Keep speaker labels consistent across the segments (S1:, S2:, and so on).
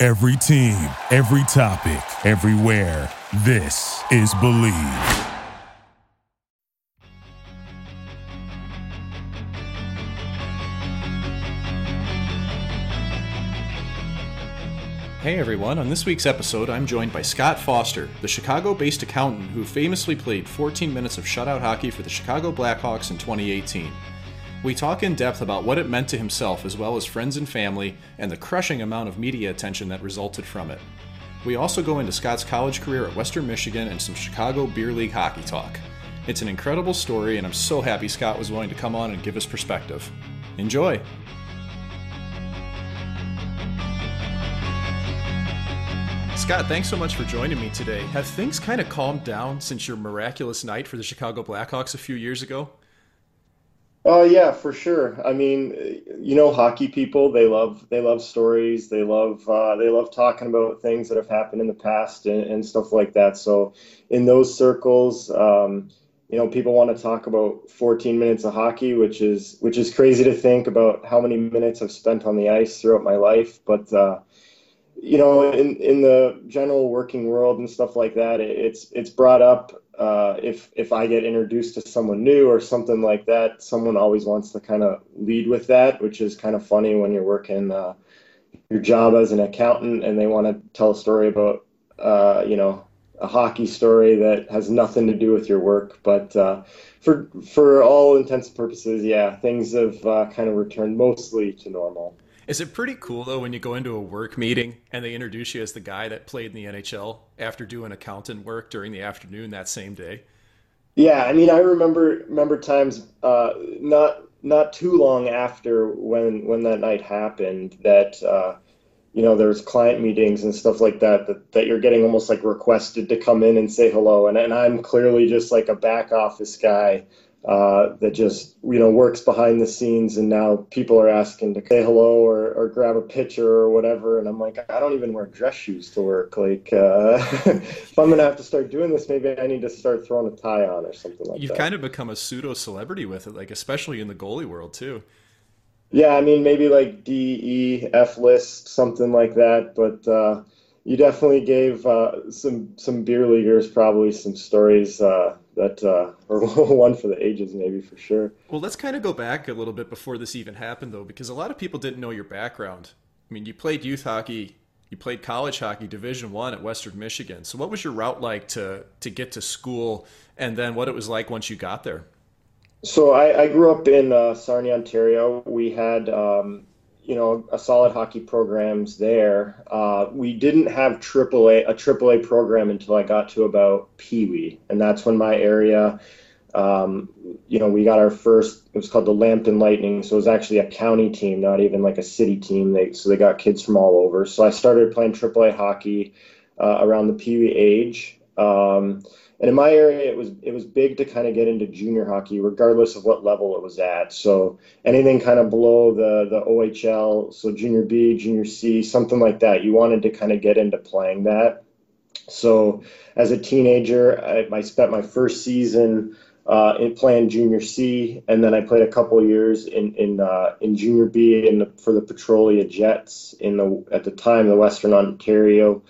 S1: Every team, every topic, everywhere. This is Believe.
S2: Hey everyone, on this week's episode, I'm joined by Scott Foster, the Chicago based accountant who famously played 14 minutes of shutout hockey for the Chicago Blackhawks in 2018. We talk in depth about what it meant to himself as well as friends and family, and the crushing amount of media attention that resulted from it. We also go into Scott's college career at Western Michigan and some Chicago Beer League hockey talk. It's an incredible story, and I'm so happy Scott was willing to come on and give us perspective. Enjoy! Scott, thanks so much for joining me today. Have things kind of calmed down since your miraculous night for the Chicago Blackhawks a few years ago?
S3: Oh yeah, for sure. I mean, you know, hockey people they love they love stories. They love uh, they love talking about things that have happened in the past and, and stuff like that. So in those circles, um, you know, people want to talk about 14 minutes of hockey, which is which is crazy to think about how many minutes I've spent on the ice throughout my life. But uh, you know, in in the general working world and stuff like that, it's it's brought up uh, if if I get introduced to someone new or something like that, someone always wants to kind of lead with that, which is kind of funny when you're working uh, your job as an accountant and they want to tell a story about uh, you know a hockey story that has nothing to do with your work. But uh, for for all intents and purposes, yeah, things have uh, kind of returned mostly to normal.
S2: Is it pretty cool though when you go into a work meeting and they introduce you as the guy that played in the NHL after doing accountant work during the afternoon that same day?
S3: Yeah, I mean, I remember remember times uh, not not too long after when when that night happened that uh, you know there's client meetings and stuff like that, that that you're getting almost like requested to come in and say hello, and and I'm clearly just like a back office guy uh, that just you know works behind the scenes and now people are asking to say hello or, or grab a picture or whatever and i'm like i don't even wear dress shoes to work. Like uh, if i'm gonna have to start doing this maybe i need to start throwing a tie on or something like
S2: you've
S3: that.
S2: you've kind of become a pseudo celebrity with it like especially in the goalie world too.
S3: Yeah i mean maybe like d e f list something like that but uh, you definitely gave uh, some some beer leaguers probably some stories uh, that uh, or one for the ages maybe for sure.
S2: Well, let's kind of go back a little bit before this even happened though, because a lot of people didn't know your background. I mean, you played youth hockey, you played college hockey, Division One at Western Michigan. So, what was your route like to to get to school, and then what it was like once you got there?
S3: So, I, I grew up in uh, Sarnia, Ontario. We had um, you know a solid hockey programs there. Uh, we didn't have AAA a AAA program until I got to about Pee Wee, and that's when my area. Um, you know, we got our first. It was called the Lambton Lightning, so it was actually a county team, not even like a city team. They so they got kids from all over. So I started playing AAA hockey uh, around the Pee Wee age. Um, and in my area, it was it was big to kind of get into junior hockey, regardless of what level it was at. So anything kind of below the the OHL, so junior B, junior C, something like that. You wanted to kind of get into playing that. So as a teenager, I, I spent my first season uh, in playing junior C, and then I played a couple years in in uh, in junior B in the, for the Petrolia Jets in the at the time the Western Ontario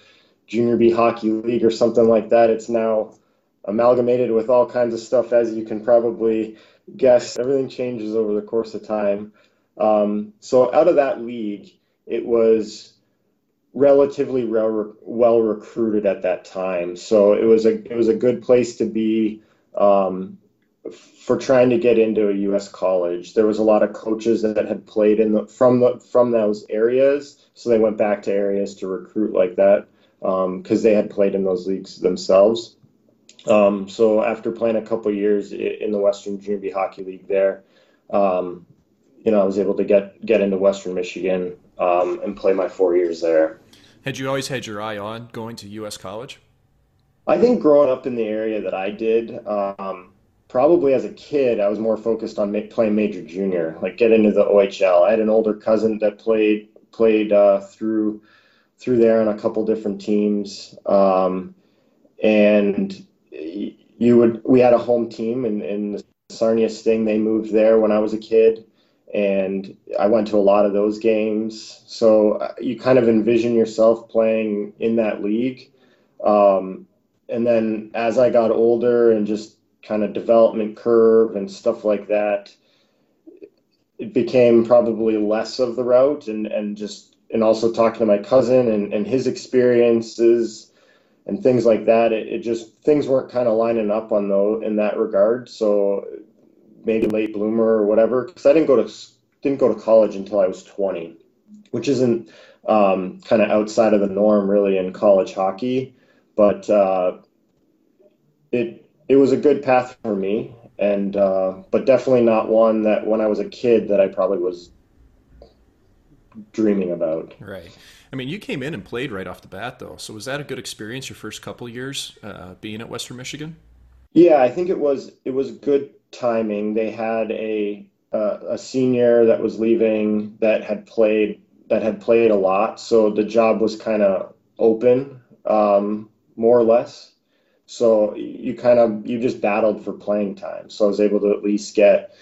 S3: Junior B Hockey League or something like that. It's now amalgamated with all kinds of stuff, as you can probably guess. Everything changes over the course of time. Um, so out of that league, it was relatively well, well recruited at that time. So it was a it was a good place to be um, for trying to get into a U.S. college. There was a lot of coaches that had played in the from the from those areas, so they went back to areas to recruit like that because um, they had played in those leagues themselves. Um, so after playing a couple years in the Western Junior B Hockey League there, um, you know, I was able to get get into Western Michigan um, and play my four years there.
S2: Had you always had your eye on going to U.S. college?
S3: I think growing up in the area that I did, um, probably as a kid, I was more focused on ma- playing major junior, like get into the OHL. I had an older cousin that played played uh, through through there on a couple different teams, um, and you would we had a home team in, in the Sarnia Sting. They moved there when I was a kid, and I went to a lot of those games. So uh, you kind of envision yourself playing in that league. Um, and then as I got older and just kind of development curve and stuff like that, it became probably less of the route and, and just and also talking to my cousin and, and his experiences and things like that, it, it just things weren't kind of lining up on though in that regard. So maybe late bloomer or whatever, because I didn't go to didn't go to college until I was 20, which isn't um, kind of outside of the norm really in college hockey, but uh, it it was a good path for me, and uh, but definitely not one that when I was a kid that I probably was dreaming about.
S2: Right. I mean, you came in and played right off the bat, though. So was that a good experience your first couple years uh, being at Western Michigan?
S3: Yeah, I think it was. It was good timing. They had a uh, a senior that was leaving that had played that had played a lot, so the job was kind of open, um, more or less. So you kind of you just battled for playing time. So I was able to at least get,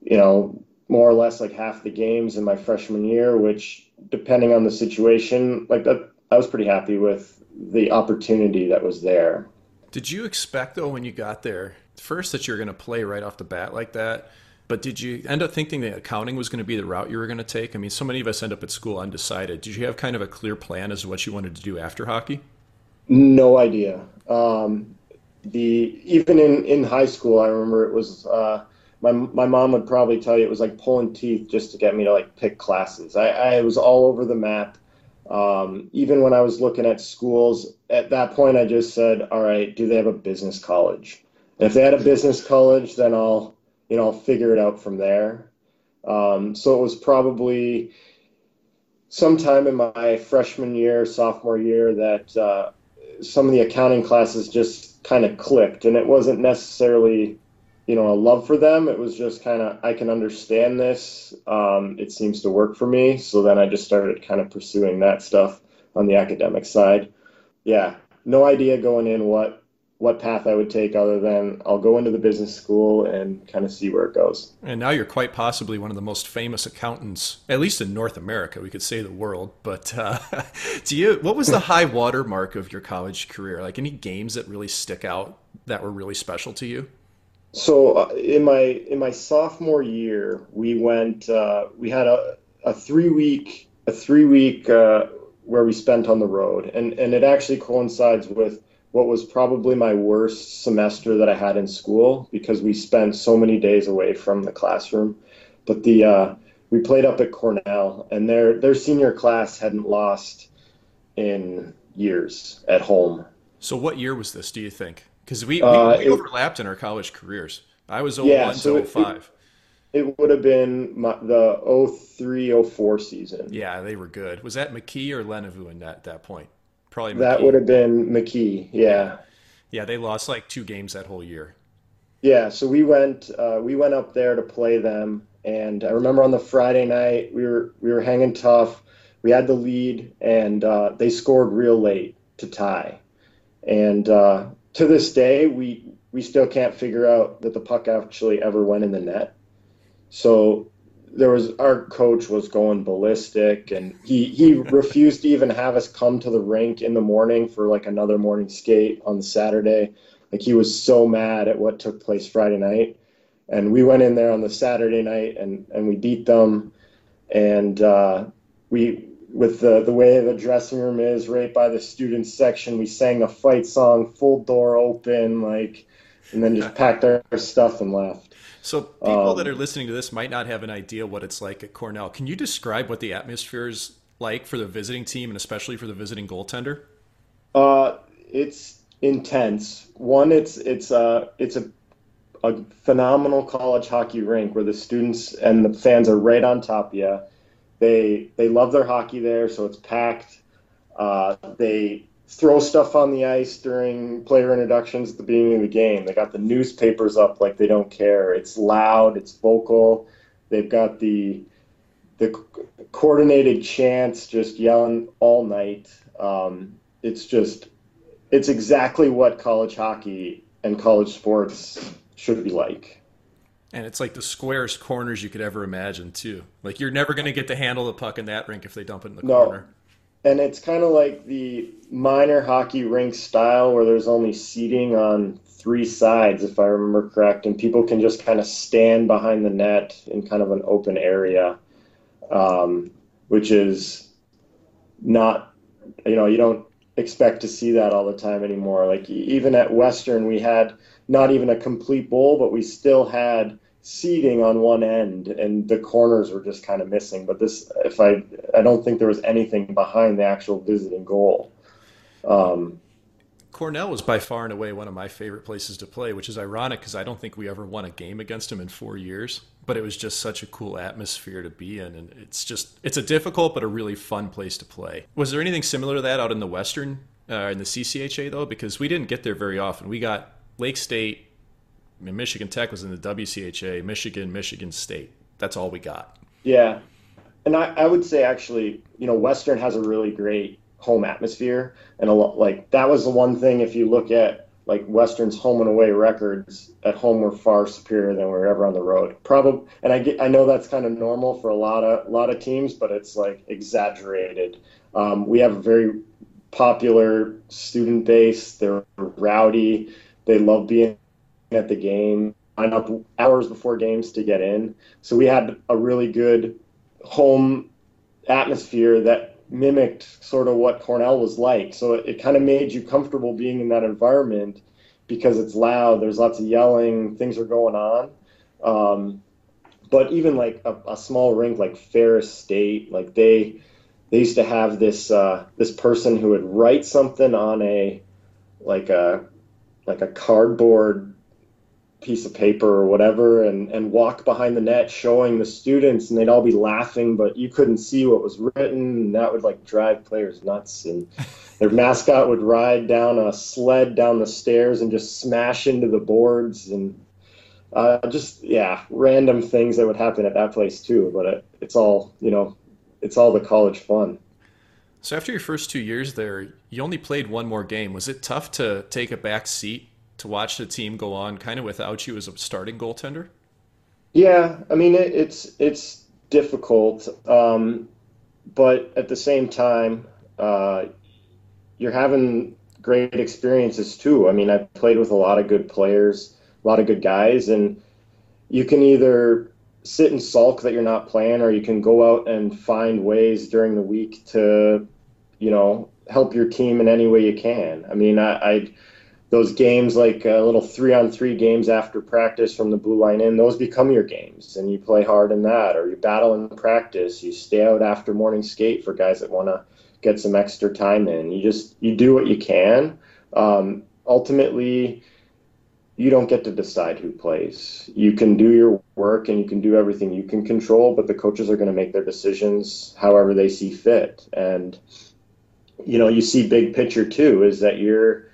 S3: you know, more or less like half the games in my freshman year, which depending on the situation, like that, I was pretty happy with the opportunity that was there.
S2: Did you expect though when you got there first that you're going to play right off the bat like that? But did you end up thinking that accounting was going to be the route you were going to take? I mean, so many of us end up at school undecided. Did you have kind of a clear plan as to what you wanted to do after hockey?
S3: No idea. Um, the even in in high school, I remember it was uh, my my mom would probably tell you it was like pulling teeth just to get me to like pick classes. I, I was all over the map. Um, even when I was looking at schools, at that point, I just said, "All right, do they have a business college? And if they had a business college, then I'll you know I'll figure it out from there." Um, so it was probably sometime in my freshman year, sophomore year that uh, some of the accounting classes just kind of clicked, and it wasn't necessarily you know a love for them. It was just kind of I can understand this. Um, it seems to work for me. So then I just started kind of pursuing that stuff on the academic side. Yeah, no idea going in what what path I would take other than I'll go into the business school and kind of see where it goes.
S2: And now you're quite possibly one of the most famous accountants, at least in North America. We could say the world. But uh, do you? What was the high water mark of your college career? Like any games that really stick out that were really special to you?
S3: So uh, in my in my sophomore year, we went. Uh, we had a, a three week a three week uh, where we spent on the road, and and it actually coincides with what was probably my worst semester that I had in school because we spent so many days away from the classroom. But the uh, we played up at Cornell, and their their senior class hadn't lost in years at home.
S2: So what year was this? Do you think? Because we, we, uh, we, overlapped in our college careers. I was 01 yeah, so to 05.
S3: It, it, would have been my, the 03 04 season.
S2: Yeah, they were good. Was that McKee or LeNeveu in that, that point?
S3: Probably McKee. That would have been McKee, yeah.
S2: Yeah, they lost like two games that whole year.
S3: Yeah, so we went uh, we went up there to play them, and I remember on the Friday night we were we were hanging tough. We had the lead, and uh, they scored real late to tie. And uh, to this day, we we still can't figure out that the puck actually ever went in the net. So there was our coach was going ballistic and he he refused to even have us come to the rink in the morning for like another morning skate on Saturday. Like he was so mad at what took place Friday night. And we went in there on the Saturday night and, and we beat them. And uh, we, with the, the way the dressing room is right by the students section, we sang a fight song, full door open, like, and then just packed our stuff and left.
S2: So people um, that are listening to this might not have an idea what it's like at Cornell. Can you describe what the atmosphere is like for the visiting team and especially for the visiting goaltender?
S3: Uh, it's intense. One, it's it's a it's a a phenomenal college hockey rink where the students and the fans are right on top of you. They they love their hockey there, so it's packed. Uh, they throw stuff on the ice during player introductions at the beginning of the game. They got the newspapers up like they don't care. It's loud, it's vocal. They've got the the coordinated chants just yelling all night. Um, it's just it's exactly what college hockey and college sports should be like.
S2: And it's like the squarest corners you could ever imagine, too. Like you're never going to get to handle the puck in that rink if they dump it in the no. corner
S3: and it's kind of like the minor hockey rink style where there's only seating on three sides, if I remember correct, and people can just kind of stand behind the net in kind of an open area, um, which is not, you know, you don't expect to see that all the time anymore. Like even at Western, we had not even a complete bowl, but we still had seating on one end and the corners were just kind of missing but this if i i don't think there was anything behind the actual visiting goal. Um,
S2: cornell was by far and away one of my favorite places to play which is ironic because i don't think we ever won a game against them in four years but it was just such a cool atmosphere to be in and it's just it's a difficult but a really fun place to play. Was there anything similar to that out in the western uh, in the ccha though? Because we didn't get there very often. We got lake state Michigan Tech was in the WCHA, Michigan, Michigan State. That's all we got.
S3: Yeah. And I, I would say actually, you know, Western has a really great home atmosphere. And a lot like that was the one thing if you look at like Western's home and away records at home were far superior than we ever on the road. Probably, and I get, I know that's kind of normal for a lot of a lot of teams, but it's like exaggerated. Um, we have a very popular student base. They're rowdy. They love being at the game, line up hours before games to get in. So we had a really good home atmosphere that mimicked sort of what Cornell was like. So it, it kind of made you comfortable being in that environment because it's loud, there's lots of yelling, things are going on. Um, but even like a, a, small rink like Ferris State, like they they used to have this uh, this person who would write something on a like a like a cardboard piece of paper or whatever and, and walk behind the net showing the students and they'd all be laughing but you couldn't see what was written and that would like drive players nuts and their mascot would ride down a sled down the stairs and just smash into the boards and uh, just yeah random things that would happen at that place too but it, it's all you know it's all the college fun.
S2: So after your first two years there you only played one more game. Was it tough to take a back seat to watch the team go on kind of without you as a starting goaltender?
S3: Yeah, I mean it, it's it's difficult, um, but at the same time, uh, you're having great experiences too. I mean, I played with a lot of good players, a lot of good guys, and you can either sit and sulk that you're not playing, or you can go out and find ways during the week to, you know, help your team in any way you can. I mean, I, I those games like uh, little three on three games after practice from the blue line in those become your games and you play hard in that or you battle in practice you stay out after morning skate for guys that want to get some extra time in. You just you do what you can. Um, ultimately you don't get to decide who plays. You can do your work and you can do everything you can control but the coaches are going to make their decisions however they see fit. And you know you see big picture too is that you're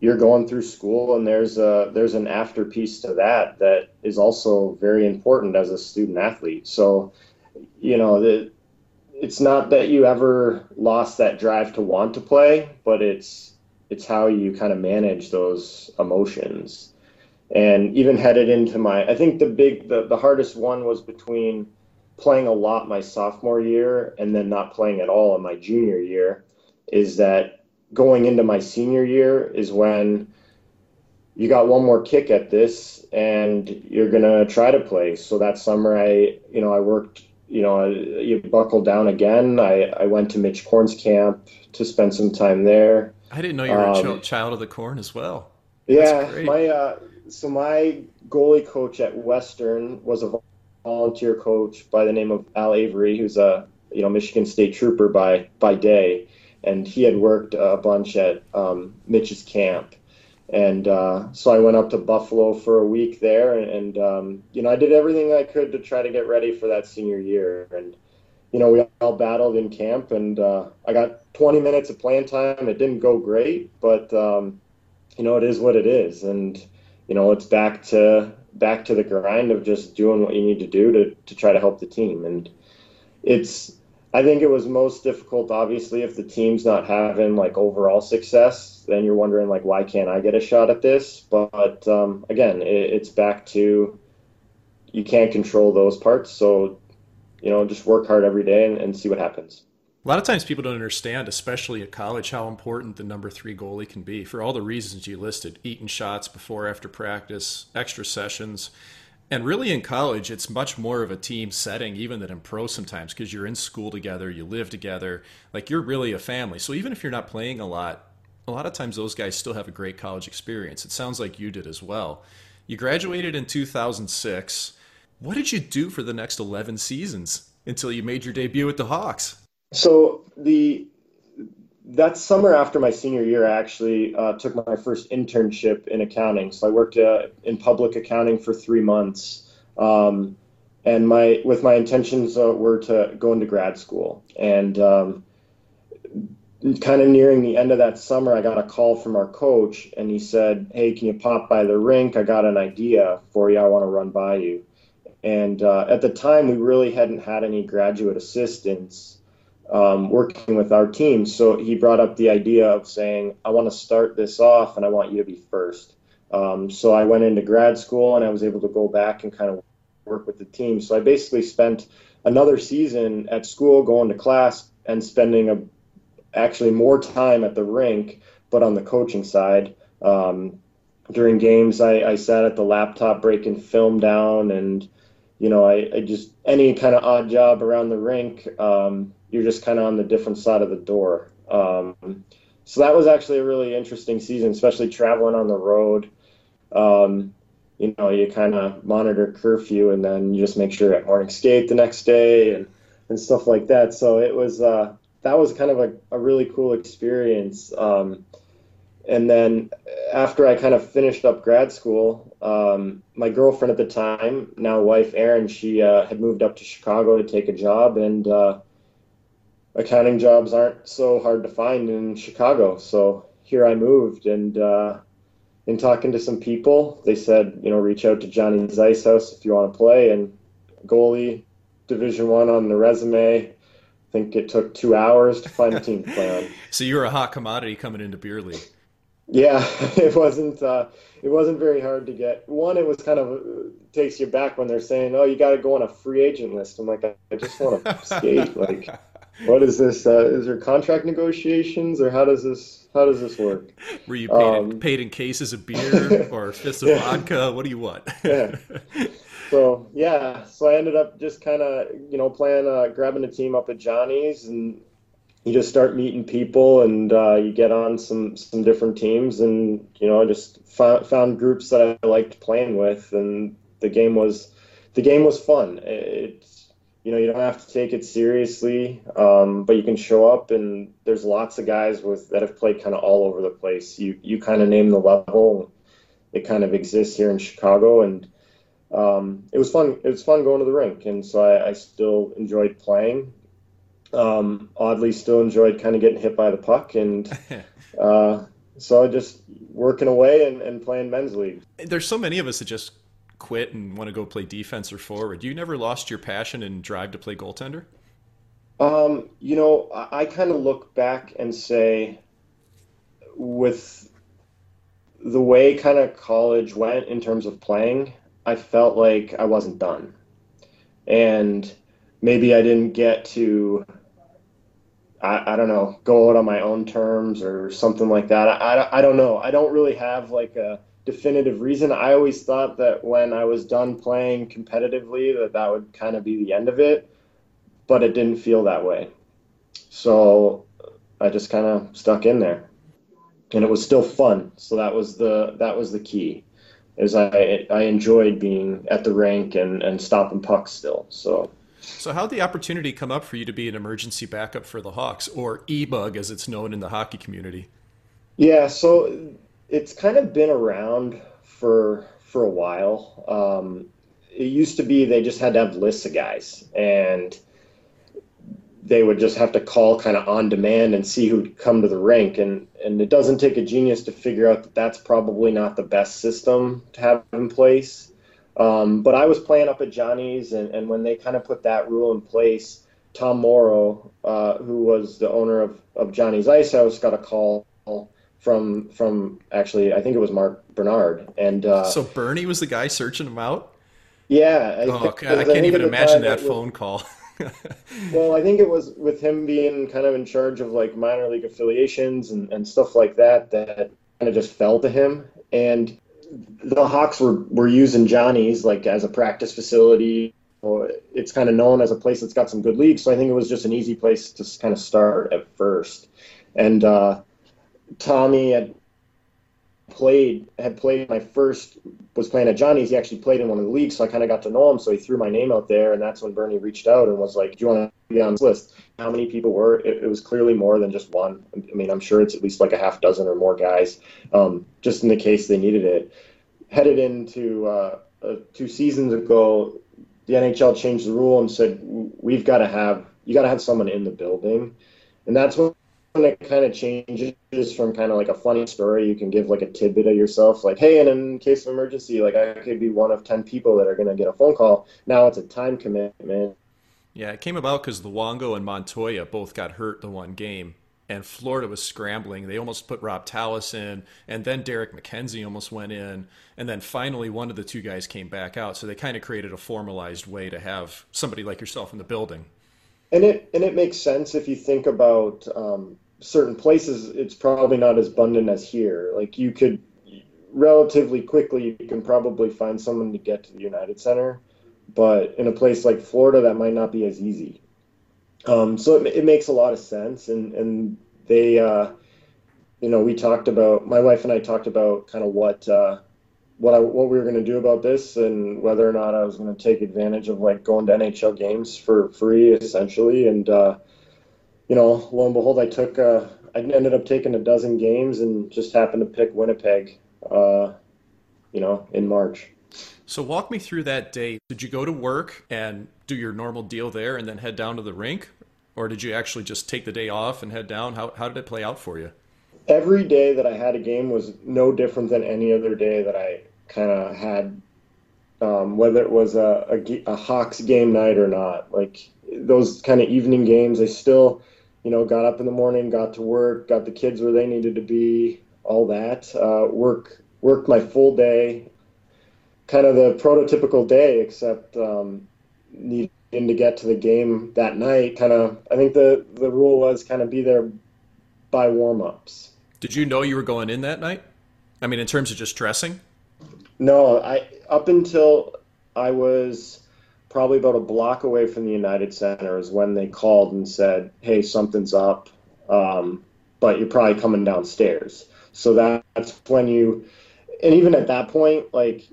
S3: you're going through school and there's a there's an after piece to that that is also very important as a student athlete. So you know it's not that you ever lost that drive to want to play but it's it's how you kind of manage those emotions. And even headed into my i think the big the, the hardest one was between playing a lot my sophomore year and then not playing at all in my junior year is that going into my senior year is when you got one more kick at this and you're going to try to play. So that summer I, you know, I worked, you know, you buckled down again. I, I went to Mitch Korn's camp to spend some time there.
S2: I didn't know you were um, a child of the corn as well.
S3: That's yeah. My, uh, so my goalie coach at Western was a volunteer coach by the name of Al Avery, who's a, you know, Michigan State trooper by, by day and he had worked a bunch at um, Mitch's camp. And uh, so I went up to Buffalo for a week there, and, and um, you know I did everything I could to try to get ready for that senior year. And you know we all battled in camp, and uh, I got 20 minutes of playing time. It didn't go great, but um, you know, it is what it is, and you know, it's back to back to the grind of just doing what you need to do to to try to help the team. And it's I think it was most difficult, obviously, if the team's not having like overall success. Then you're wondering like, why can't I get a shot at this? But um, again, it, it's back to you can't control those parts, so you know, just work hard every day and, and see what happens.
S2: A lot of times people don't understand, especially at college, how important the number three goalie can be for all the reasons you listed eating shots before, after practice, extra sessions. And really, in college, it's much more of a team setting, even than in pro sometimes, because you're in school together, you live together, like you're really a family. So even if you're not playing a lot, a lot of times those guys still have a great college experience. It sounds like you did as well. You graduated in 2006. What did you do for the next 11 seasons until you made your debut with the Hawks?
S3: So the that summer after my senior year, I actually uh, took my first internship in accounting. So I worked uh, in public accounting for three months, um, and my with my intentions uh, were to go into grad school. And um, kind of nearing the end of that summer, I got a call from our coach, and he said, "Hey, can you pop by the rink? I got an idea for you. I want to run by you." And uh, at the time, we really hadn't had any graduate assistants um, working with our team. So he brought up the idea of saying, I want to start this off and I want you to be first. Um, so I went into grad school and I was able to go back and kind of work with the team. So I basically spent another season at school, going to class, and spending a, actually more time at the rink, but on the coaching side. Um, during games, I, I sat at the laptop breaking film down and you know, I, I, just any kind of odd job around the rink, um, you're just kind of on the different side of the door. Um, so that was actually a really interesting season, especially traveling on the road. Um, you know, you kind of monitor curfew and then you just make sure at morning skate the next day and, and stuff like that. So it was, uh, that was kind of a, a really cool experience. Um, and then after I kind of finished up grad school, um, my girlfriend at the time, now wife Erin, she uh, had moved up to Chicago to take a job, and uh, accounting jobs aren't so hard to find in Chicago. So here I moved, and uh, in talking to some people, they said, you know, reach out to Johnny's Ice House if you want to play. And goalie, Division One on the resume. I think it took two hours to find a team to play on.
S2: So you were a hot commodity coming into beer league.
S3: Yeah, it wasn't. Uh, it wasn't very hard to get. One, it was kind of uh, takes you back when they're saying, "Oh, you got to go on a free agent list." I'm like, I just want to skate. Like, what is this? Uh, is there contract negotiations, or how does this how does this work?
S2: Were you paid, um, in, paid in cases of beer or fists of yeah. vodka? What do you want?
S3: yeah. So yeah, so I ended up just kind of you know playing, uh, grabbing a team up at Johnny's, and you just start meeting people, and uh, you get on some some different teams, and you know I just found, found groups that I liked playing with, and the game was the game was fun. It's you know you don't have to take it seriously um, but you can show up and there's lots of guys with that have played kind of all over the place. You you kind of name the level it kind of exists here in chicago and um, it was fun it was fun going to the rink and so i, I still enjoyed playing. Um, oddly still enjoyed kind of getting hit by the puck and uh, so just working away and, and playing men's league.
S2: There's so many of us that just quit and want to go play defense or forward. You never lost your passion and drive to play goaltender?
S3: Um, you know, I, I kind of look back and say, with the way kind of college went in terms of playing, I felt like I wasn't done. And maybe I didn't get to, I, I don't know, go out on my own terms or something like that. I, I, I don't know. I don't really have like a, definitive reason. I always thought that when I was done playing competitively, that that would kind of be the end of it, but it didn't feel that way. So I just kind of stuck in there, and it was still fun. So that was the that was the key. Is I I enjoyed being at the rink and and stopping pucks still. So.
S2: So, how did the opportunity come up for you to be an emergency backup for the Hawks, or E-Bug as it's known in the hockey community?
S3: Yeah, so it's kind of been around for for a while. Um, it used to be they just had to have lists of guys, and they would just have to call kind of on demand and see who'd come to the rink. And, and it doesn't take a genius to figure out that that's probably not the best system to have in place. Um, but I was playing up at Johnny's, and, and when they kind of put that rule in place, Tom Morrow, uh, who was the owner of, of Johnny's Ice House, got a call from from actually I think it was Mark Bernard and uh,
S2: so Bernie was the guy searching him out.
S3: Yeah,
S2: I, oh, I can't even imagine that phone call.
S3: well, I think it was with him being kind of in charge of like minor league affiliations and, and stuff like that that kind of just fell to him. And the Hawks were, were using Johnny's like as a practice facility. It's kind of known as a place that's got some good leagues. So I think it was just an easy place to kind of start at first. And uh, Tommy had played had played my first was playing at Johnny's. He actually played in one of the leagues, so I kind of got to know him. So he threw my name out there, and that's when Bernie reached out and was like, "Do you want to be on this list?" How many people were? It, it, was clearly more than just one. I mean, I'm sure it's at least like a half dozen or more guys, um, just in the case they needed it. Headed into uh, uh, two seasons ago, the NHL changed the rule and said we've got to have you got to have someone in the building, and that's when it kind of changes from kind of like a funny story, you can give like a tidbit of yourself, like, hey, and in case of emergency, like I could be one of 10 people that are going to get a phone call. Now it's a time commitment.
S2: Yeah, it came about because Luongo and Montoya both got hurt the one game, and Florida was scrambling. They almost put Rob Tallas in, and then Derek MacKenzie almost went in, and then finally one of the two guys came back out. So they kind of created a formalized way to have somebody like yourself in the building
S3: and it and it makes sense if you think about um, certain places. It's probably not as abundant as here. Like you could relatively quickly, you can probably find someone to get to the United Center, but in a place like Florida, that might not be as easy. Um, so it, it, makes a lot of sense, and and they, uh, you know, we talked about my wife and I talked about kind of what. Uh, what I what we were going to do about this and whether or not I was going to take advantage of like going to NHL games for free essentially and uh, you know lo and behold I took uh, I ended up taking a dozen games and just happened to pick Winnipeg uh, you know in March.
S2: So walk me through that day. Did you go to work and do your normal deal there and then head down to the rink or did you actually just take the day off and head down? How how did it play out for you?
S3: Every day that I had a game was no different than any other day that I kind of had, um, whether it was a, a, a, Hawks game night or not. Like those kind of evening games, I still, you know, got up in the morning, got to work, got the kids where they needed to be, all that. Uh, work worked my full day, kind of the prototypical day, except um, needing to get to the game that night. Kind of, I think the the rule was kind of be there by warm ups.
S2: Did you know you were going in that night? I mean, in terms of just dressing.
S3: No, I up until I was probably about a block away from the United Center is when they called and said, "Hey, something's up, um, but you're probably coming downstairs." So that's when you, and even at that point, like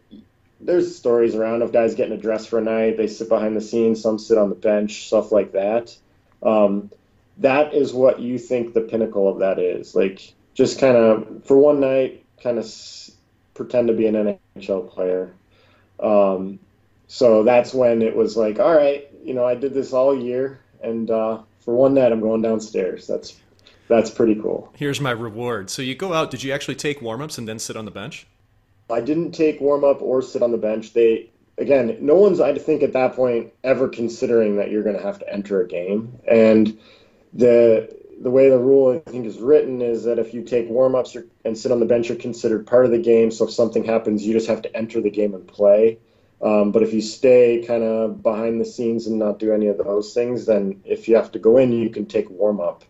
S3: there's stories around of guys getting a dress for a night. They sit behind the scenes, some sit on the bench, stuff like that. Um, that is what you think the pinnacle of that is. Like just kind of for one night, kind of pretend to be an NHL player. Um, so that's when it was like, all right, you know, I did this all year, and uh, for one night, I'm going downstairs. That's that's pretty cool.
S2: Here's my reward. So you go out. Did you actually take warmups and then sit on the bench?
S3: I didn't take warm up or sit on the bench. They again, no one's I think at that point ever considering that you're going to have to enter a game, and the the way the rule I think is written is that if you take warm-ups and sit on the bench, you're considered part of the game. So if something happens, you just have to enter the game and play. Um, but if you stay kind of behind the scenes and not do any of those things, then if you have to go in, you can take warm-up.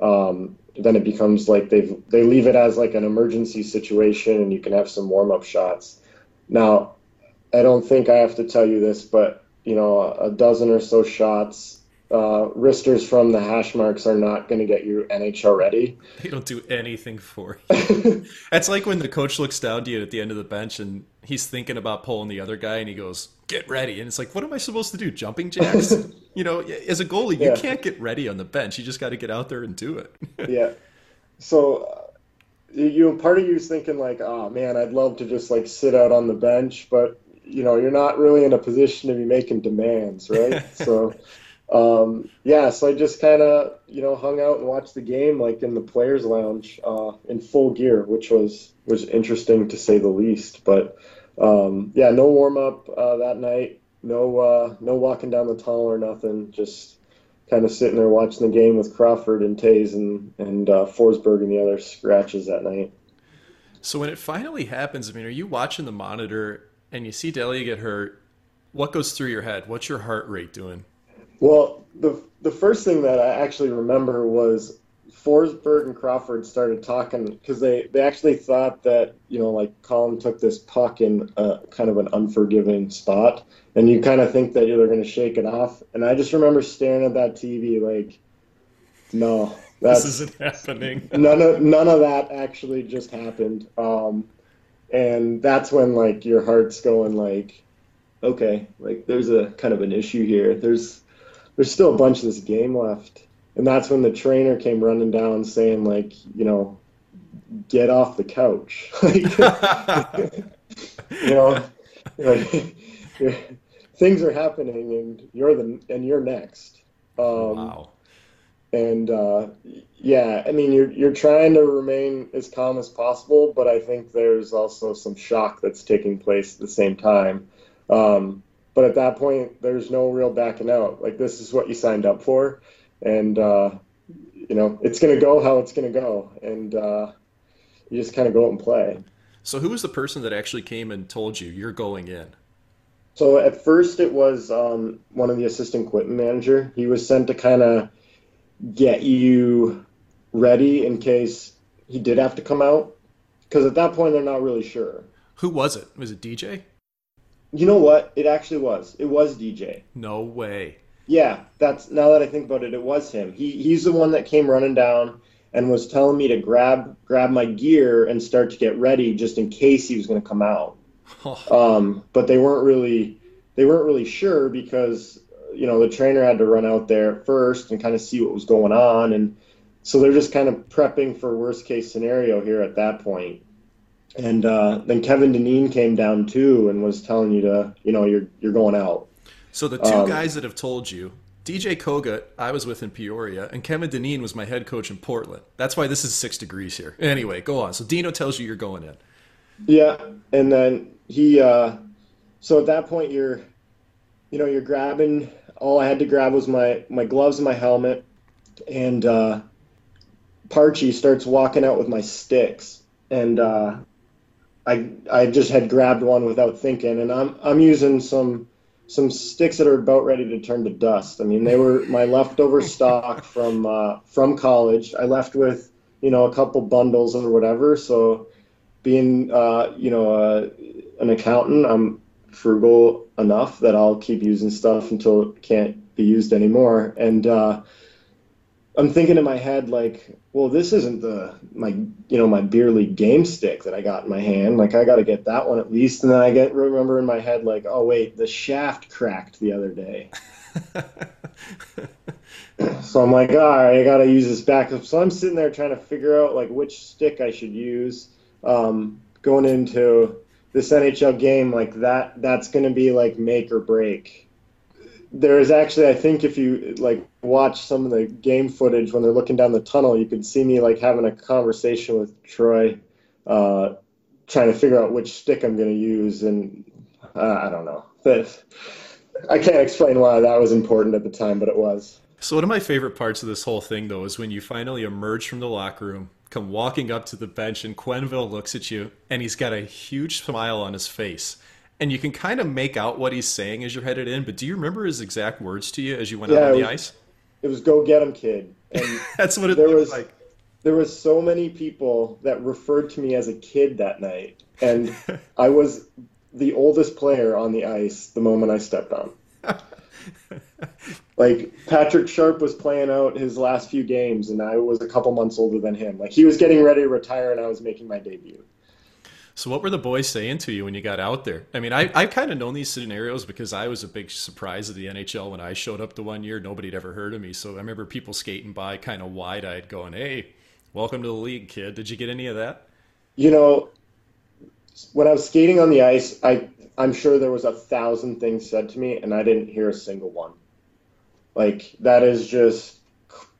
S3: Um, then it becomes like they they leave it as like an emergency situation, and you can have some warm-up shots. Now, I don't think I have to tell you this, but you know, a dozen or so shots uh, wristers from the hash marks are not going to get you NHL ready.
S2: They don't do anything for you. That's like when the coach looks down to you at the end of the bench and he's thinking about pulling the other guy and he goes, "Get ready!" And it's like, what am I supposed to do? Jumping jacks? you know, as a goalie, yeah. you can't get ready on the bench. You just got to get out there and do it.
S3: yeah. So. Uh, you part of you's thinking like, oh man, I'd love to just like sit out on the bench, but you know, you're not really in a position to be making demands, right? so um, yeah, so I just kind of you know hung out and watched the game like in the players' lounge uh, in full gear, which was was interesting to say the least. But um, yeah, no warm up uh, that night, no uh, no walking down the tunnel or nothing. Just kind of sitting there watching the game with Crawford and Toews and and uh, Forsberg and the other scratches that night.
S2: So when it finally happens, I mean, are you watching the monitor and you see Delia get hurt? What goes through your head? What's your heart rate doing?
S3: Well, the the first thing that I actually remember was Forsberg and Crawford started talking because they, they actually thought that you know like Collin took this puck in a, kind of an unforgiving spot, and you kind of think that they're going to shake it off. And I just remember staring at that TV like, no,
S2: this isn't happening.
S3: none of none of that actually just happened. Um, and that's when like your heart's going like, okay, like there's a kind of an issue here. There's there's still a bunch of this game left. And that's when the trainer came running down saying, like, you know, get off the couch. you know, like, things are happening and you're the and you're next. Um, wow. And uh, yeah, I mean, you're you're trying to remain as calm as possible, but I think there's also some shock that's taking place at the same time. Um, but at that point, there's no real backing out. Like this is what you signed up for, and uh, you know it's going to go how it's going to go, and uh, you just kind of go out and play.
S2: So who was the person that actually came and told you you're going in?
S3: So at first it was um, one of the assistant equipment manager. He was sent to kind of get you ready in case he did have to come out, because at that point they're not really sure.
S2: Who was it? Was it DJ?
S3: You know what? It actually was. It was DJ.
S2: No way.
S3: Yeah, that's now that I think about it, it was him. He he's the one that came running down and was telling me to grab grab my gear and start to get ready just in case he was going to come out. um, but they weren't really they weren't really sure because you know the trainer had to run out there first and kind of see what was going on and so they're just kind of prepping for worst case scenario here at that point and uh, then Kevin Dineen came down too and was telling you to, you know, you're you're going out.
S2: So the two um, guys that have told you, DJ Kogut, I was with in Peoria, and Kevin Dineen was my head coach in Portland. That's why this is six degrees here. Anyway, go on. So Dino tells you you're going in.
S3: Yeah, and then he. Uh, so at that point, you're, you know, you're grabbing. All I had to grab was my my gloves and my helmet, and uh, Parchy starts walking out with my sticks, and uh, I I just had grabbed one without thinking, and I'm I'm using some some sticks that are about ready to turn to dust. I mean, they were my leftover stock from uh, from college. I left with you know a couple bundles or whatever. So, being uh, you know uh, an accountant, I'm frugal enough that I'll keep using stuff until it can't be used anymore. And uh, I'm thinking in my head like, well, this isn't the my you know my beer league game stick that I got in my hand. Like I got to get that one at least. And then I get remember in my head like, oh wait, the shaft cracked the other day. so I'm like, all right, I got to use this backup. So I'm sitting there trying to figure out like which stick I should use um, going into this NHL game. Like that, that's going to be like make or break there is actually, I think, if you like watch some of the game footage when they're looking down the tunnel, you can see me like having a conversation with Troy, uh, trying to figure out which stick I'm going to use, and uh, I don't know. But I can't explain why that was important at the time, but it was.
S2: So one of my favorite parts of this whole thing, though, is when you finally emerge from the locker room, come walking up to the bench, and Quenneville looks at you, and he's got a huge smile on his face and you can kind of make out what he's saying as you're headed in. But do you remember his exact words to you as you went yeah, out on the
S3: was,
S2: ice?
S3: It was "Go get him, kid." And
S2: That's what it there was, like.
S3: There was so many people that referred to me as a kid that night, and I was the oldest player on the ice the moment I stepped on. like Patrick Sharp was playing out his last few games, and I was a couple months older than him. Like he was getting ready to retire, and I was making my debut.
S2: So, what were the boys saying to you when you got out there? I mean, I, I've kind of known these scenarios because I was a big surprise of the NHL when I showed up the one year. Nobody had ever heard of me. So, I remember people skating by kind of wide eyed going, Hey, welcome to the league, kid. Did you get any of that?
S3: You know, when I was skating on the ice, I, I'm sure there was a thousand things said to me, and I didn't hear a single one. Like that is just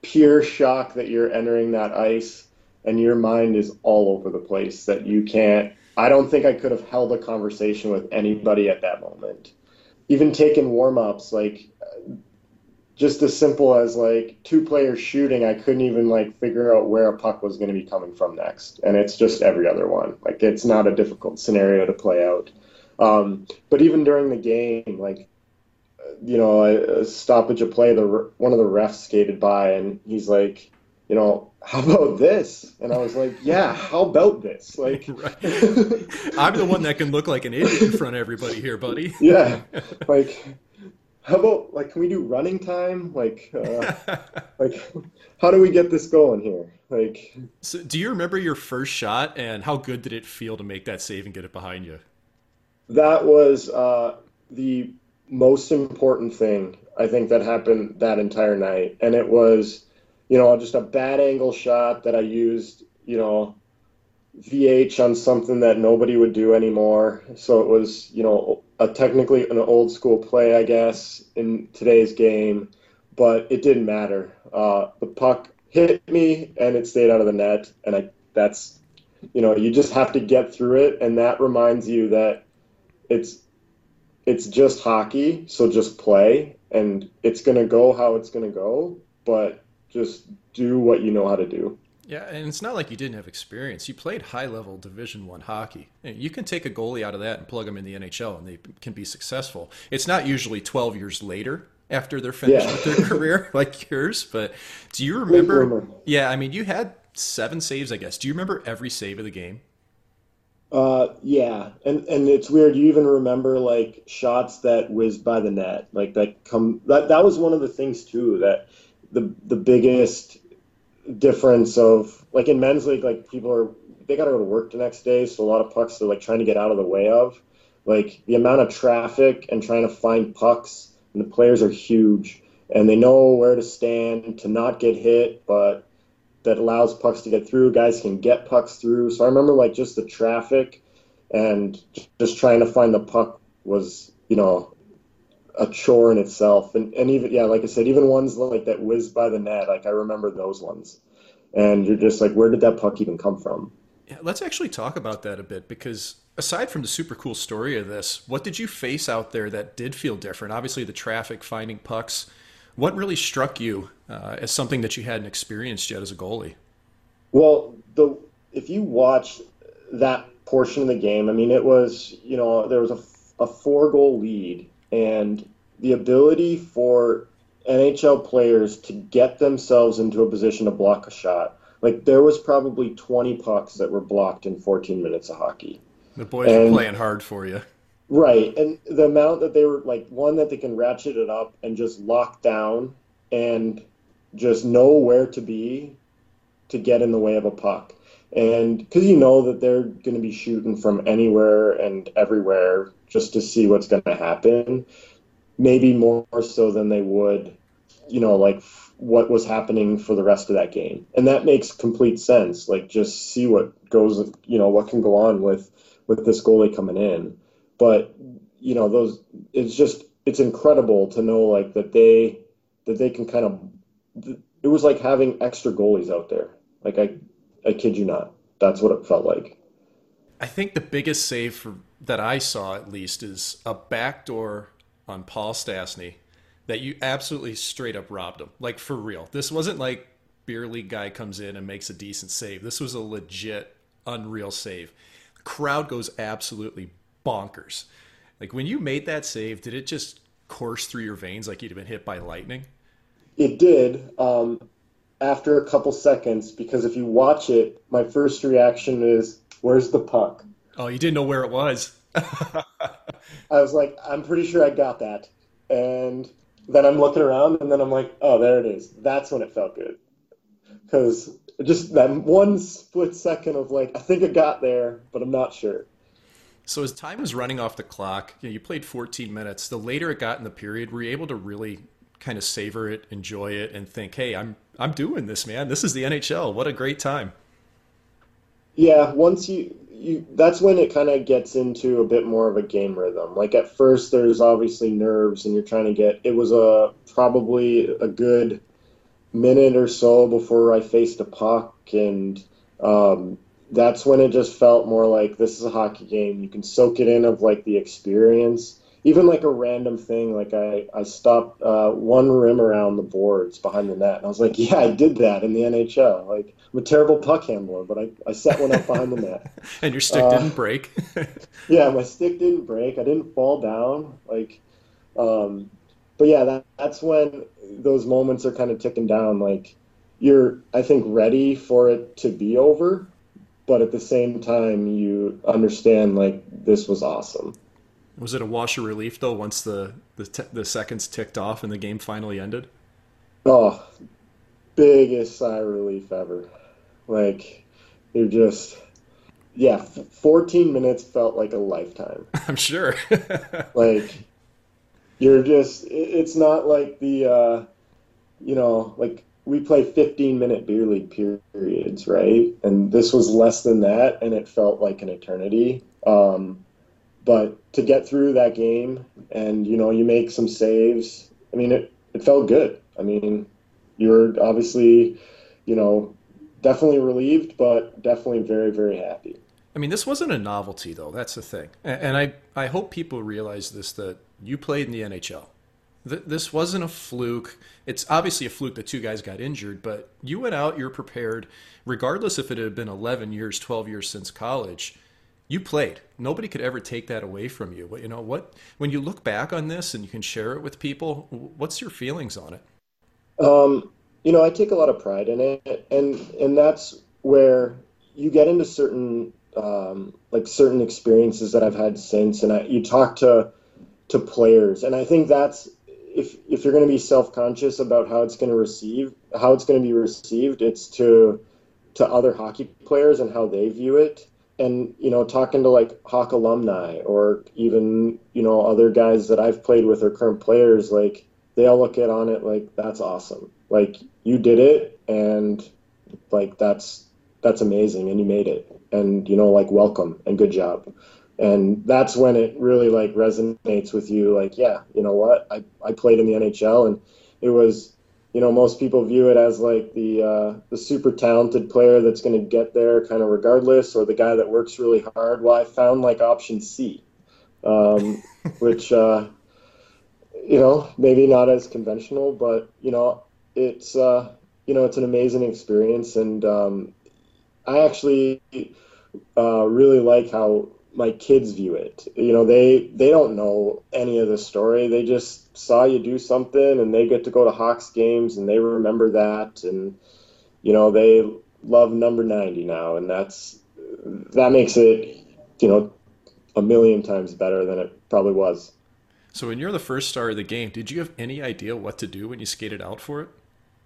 S3: pure shock that you're entering that ice and your mind is all over the place that you can't I don't think I could have held a conversation with anybody at that moment. Even taking warm-ups like just as simple as like two players shooting, I couldn't even like figure out where a puck was going to be coming from next. And it's just every other one. Like it's not a difficult scenario to play out. Um, but even during the game, like you know, a, a stoppage of play, the one of the refs skated by and he's like, you know, how about this? And I was like, yeah, how about this? Like,
S2: I'm the one that can look like an idiot in front of everybody here, buddy.
S3: yeah, like how about like can we do running time like uh, like how do we get this going here like
S2: so do you remember your first shot and how good did it feel to make that save and get it behind you
S3: that was uh, the most important thing i think that happened that entire night and it was you know just a bad angle shot that i used you know vh on something that nobody would do anymore. So it was you know a technically an old school play, I guess, in today's game, but it didn't matter. Uh, the puck hit me and it stayed out of the net, and I that's you know you just have to get through it, and that reminds you that it's it's just hockey, so just play, and it's gonna go how it's gonna go, but just do what you know how to do.
S2: Yeah, and it's not like you didn't have experience. You played high level Division One hockey. You can take a goalie out of that and plug them in the NHL, and they can be successful. It's not usually twelve years later after they're finished yeah. with their career like yours. But do you remember? Yeah, I mean, you had seven saves, I guess. Do you remember every save of the game?
S3: Uh, yeah, and and it's weird. You even remember like shots that whizzed by the net, like that come. That that was one of the things too that the the biggest difference of like in men's league, like people are they got to go to work the next day, so a lot of pucks they're like trying to get out of the way of. Like the amount of traffic and trying to find pucks, and the players are huge, and they know where to stand to not get hit, but that allows pucks to get through. Guys can get pucks through. So I remember like just the traffic and just trying to find the puck was, you know, a chore in itself. And, and even, yeah, like I said, even ones like that whiz by the net, like I remember those ones. And you're just like, where did that puck even come from?
S2: Yeah, let's actually talk about that a bit because aside from the super cool story of this, what did you face out there that did feel different? Obviously, the traffic, finding pucks. What really struck you uh, as something that you hadn't experienced yet as a goalie?
S3: Well, the if you watch that portion of the game, I mean, it was you know there was a, a four goal lead and the ability for NHL players to get themselves into a position to block a shot. Like there was probably 20 pucks that were blocked in 14 minutes of hockey.
S2: The boys and, are playing hard for you.
S3: Right. And the amount that they were like one that they can ratchet it up and just lock down and just know where to be to get in the way of a puck. And because you know that they're going to be shooting from anywhere and everywhere just to see what's going to happen, maybe more so than they would, you know, like what was happening for the rest of that game. And that makes complete sense. Like just see what goes, you know, what can go on with with this goalie coming in. But you know, those it's just it's incredible to know like that they that they can kind of it was like having extra goalies out there. Like I I kid you not. That's what it felt like.
S2: I think the biggest save for that I saw at least is a backdoor on Paul Stastny that you absolutely straight up robbed him. Like for real. This wasn't like beer league guy comes in and makes a decent save. This was a legit unreal save. The crowd goes absolutely bonkers. Like when you made that save, did it just course through your veins like you'd have been hit by lightning?
S3: It did. Um, after a couple seconds, because if you watch it, my first reaction is, "Where's the puck?"
S2: Oh, you didn't know where it was.
S3: I was like, I'm pretty sure I got that. And then I'm looking around and then I'm like, oh, there it is. That's when it felt good. Because just that one split second of like, I think I got there, but I'm not sure.
S2: So as time was running off the clock, you, know, you played 14 minutes. The later it got in the period, were you able to really kind of savor it, enjoy it, and think, "Hey, I'm I'm doing this, man. This is the NHL. What a great time."
S3: Yeah, once you you, that's when it kind of gets into a bit more of a game rhythm. Like at first, there's obviously nerves, and you're trying to get. It was a probably a good minute or so before I faced a puck, and um, that's when it just felt more like this is a hockey game. You can soak it in of like the experience. Even like a random thing, like I, I stopped uh, one rim around the boards behind the net. And I was like, yeah, I did that in the NHL. Like, I'm a terrible puck handler, but I, I set one up behind the net.
S2: and your stick uh, didn't break?
S3: yeah, my stick didn't break. I didn't fall down. Like, um, but yeah, that, that's when those moments are kind of ticking down. Like, you're, I think, ready for it to be over but at the same time you understand like this was awesome
S2: was it a wash of relief though once the the, t- the seconds ticked off and the game finally ended
S3: oh biggest sigh of relief ever like you're just yeah 14 minutes felt like a lifetime
S2: i'm sure
S3: like you're just it's not like the uh you know like we play 15 minute beer league periods, right? And this was less than that, and it felt like an eternity. Um, but to get through that game, and you know, you make some saves. I mean, it it felt good. I mean, you're obviously, you know, definitely relieved, but definitely very very happy.
S2: I mean, this wasn't a novelty though. That's the thing, and I I hope people realize this that you played in the NHL th- this wasn't a fluke. It's obviously a fluke that two guys got injured, but you went out, you're prepared, regardless if it had been 11 years, 12 years since college. You played. Nobody could ever take that away from you. But you know what? When you look back on this and you can share it with people, what's your feelings on it?
S3: Um, you know, I take a lot of pride in it, and and that's where you get into certain um, like certain experiences that I've had since, and I, you talk to to players, and I think that's if if you're going to be self conscious about how it's going to receive how it's going to be received, it's to to other hockey players and how they view it. And you know, talking to like Hawk alumni or even you know other guys that I've played with or current players, like they all look at on it like that's awesome. Like you did it, and like that's that's amazing, and you made it, and you know like welcome and good job. And that's when it really like resonates with you like yeah you know what? I, I played in the nhl and it was you know most people view it as like the uh, the super talented player that's going to get there kind of regardless or the guy that works really hard. Well i found like option c um, which uh, you know maybe not as conventional but you know it's uh, you know it's an amazing experience. And um, i actually uh, really like how my kids view it. You know, they they don't know any of the story. They just saw you do something, and they get to go to Hawks games, and they remember that, and you know, they love number ninety now, and that's that makes it, you know, a million times better than it probably was.
S2: So when you're the first star of the game, did you have any idea what to do when you skated out for it?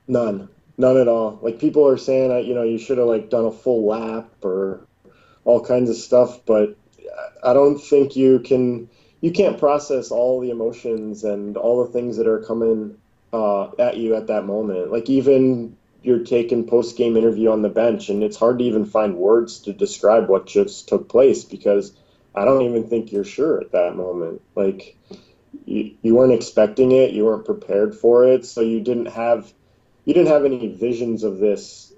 S3: None, none at all. Like people are saying, uh, you know, you should have like done a full lap or all kinds of stuff, but I don't think you can you can't process all the emotions and all the things that are coming uh, at you at that moment. Like even you're taking post game interview on the bench, and it's hard to even find words to describe what just took place because I don't even think you're sure at that moment. Like you, you weren't expecting it, you weren't prepared for it, so you didn't have you didn't have any visions of this.